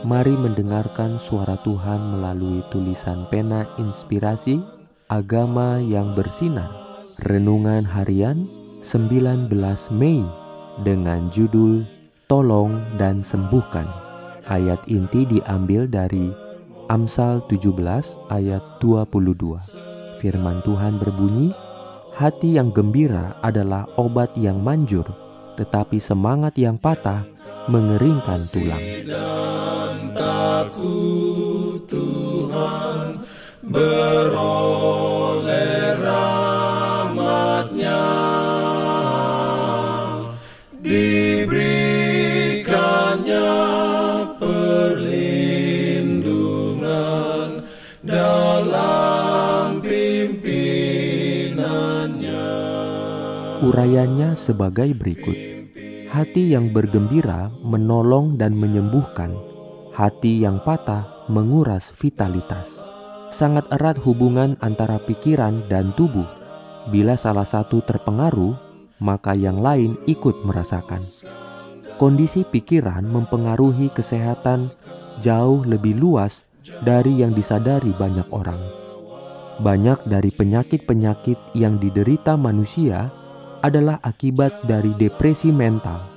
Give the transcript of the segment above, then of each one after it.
Mari mendengarkan suara Tuhan melalui tulisan pena inspirasi Agama yang bersinar Renungan Harian 19 Mei dengan judul Tolong dan Sembuhkan. Ayat inti diambil dari Amsal 17 ayat 22. Firman Tuhan berbunyi, Hati yang gembira adalah obat yang manjur, tetapi semangat yang patah mengeringkan tulang. Takut Tuhan beroleh rahmatnya Diberikannya perlindungan dalam pimpinannya Urayanya sebagai berikut. Hati yang bergembira menolong dan menyembuhkan. Hati yang patah menguras vitalitas. Sangat erat hubungan antara pikiran dan tubuh. Bila salah satu terpengaruh, maka yang lain ikut merasakan. Kondisi pikiran mempengaruhi kesehatan jauh lebih luas dari yang disadari banyak orang. Banyak dari penyakit-penyakit yang diderita manusia adalah akibat dari depresi mental,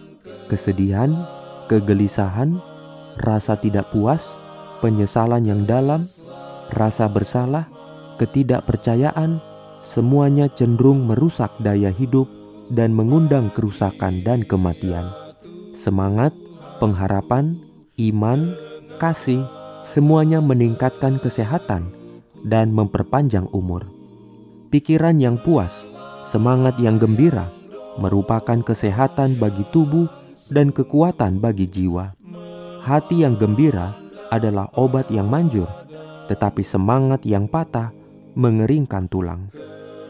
kesedihan, kegelisahan, rasa tidak puas, penyesalan yang dalam, rasa bersalah, ketidakpercayaan, semuanya cenderung merusak daya hidup dan mengundang kerusakan dan kematian. Semangat, pengharapan, iman, kasih, semuanya meningkatkan kesehatan dan memperpanjang umur. Pikiran yang puas, semangat yang gembira merupakan kesehatan bagi tubuh dan kekuatan bagi jiwa. Hati yang gembira adalah obat yang manjur, tetapi semangat yang patah mengeringkan tulang.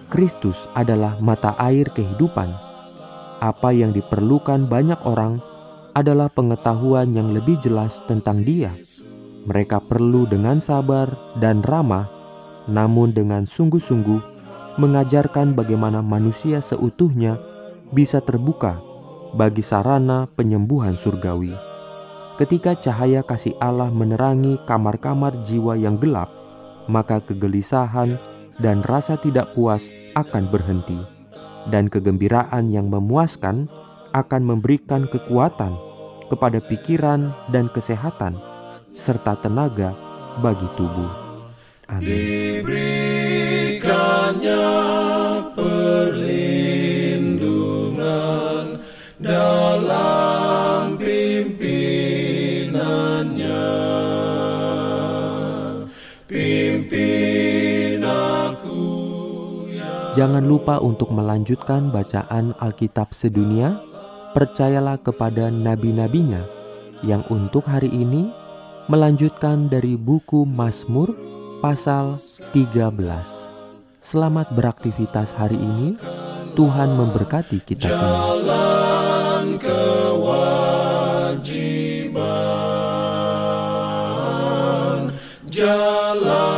Kristus adalah mata air kehidupan. Apa yang diperlukan banyak orang adalah pengetahuan yang lebih jelas tentang Dia. Mereka perlu dengan sabar dan ramah, namun dengan sungguh-sungguh mengajarkan bagaimana manusia seutuhnya bisa terbuka bagi sarana penyembuhan surgawi. Ketika cahaya kasih Allah menerangi kamar-kamar jiwa yang gelap, maka kegelisahan dan rasa tidak puas akan berhenti, dan kegembiraan yang memuaskan akan memberikan kekuatan kepada pikiran dan kesehatan, serta tenaga bagi tubuh. Amin. Diberikannya perlindungan dalam pimpinannya. Pimpin aku ya Jangan lupa untuk melanjutkan bacaan Alkitab sedunia. Percayalah kepada nabi-nabinya yang untuk hari ini melanjutkan dari buku Mazmur pasal 13. Selamat beraktivitas hari ini. Tuhan memberkati kita semua. Jalan kewajiban, jalan.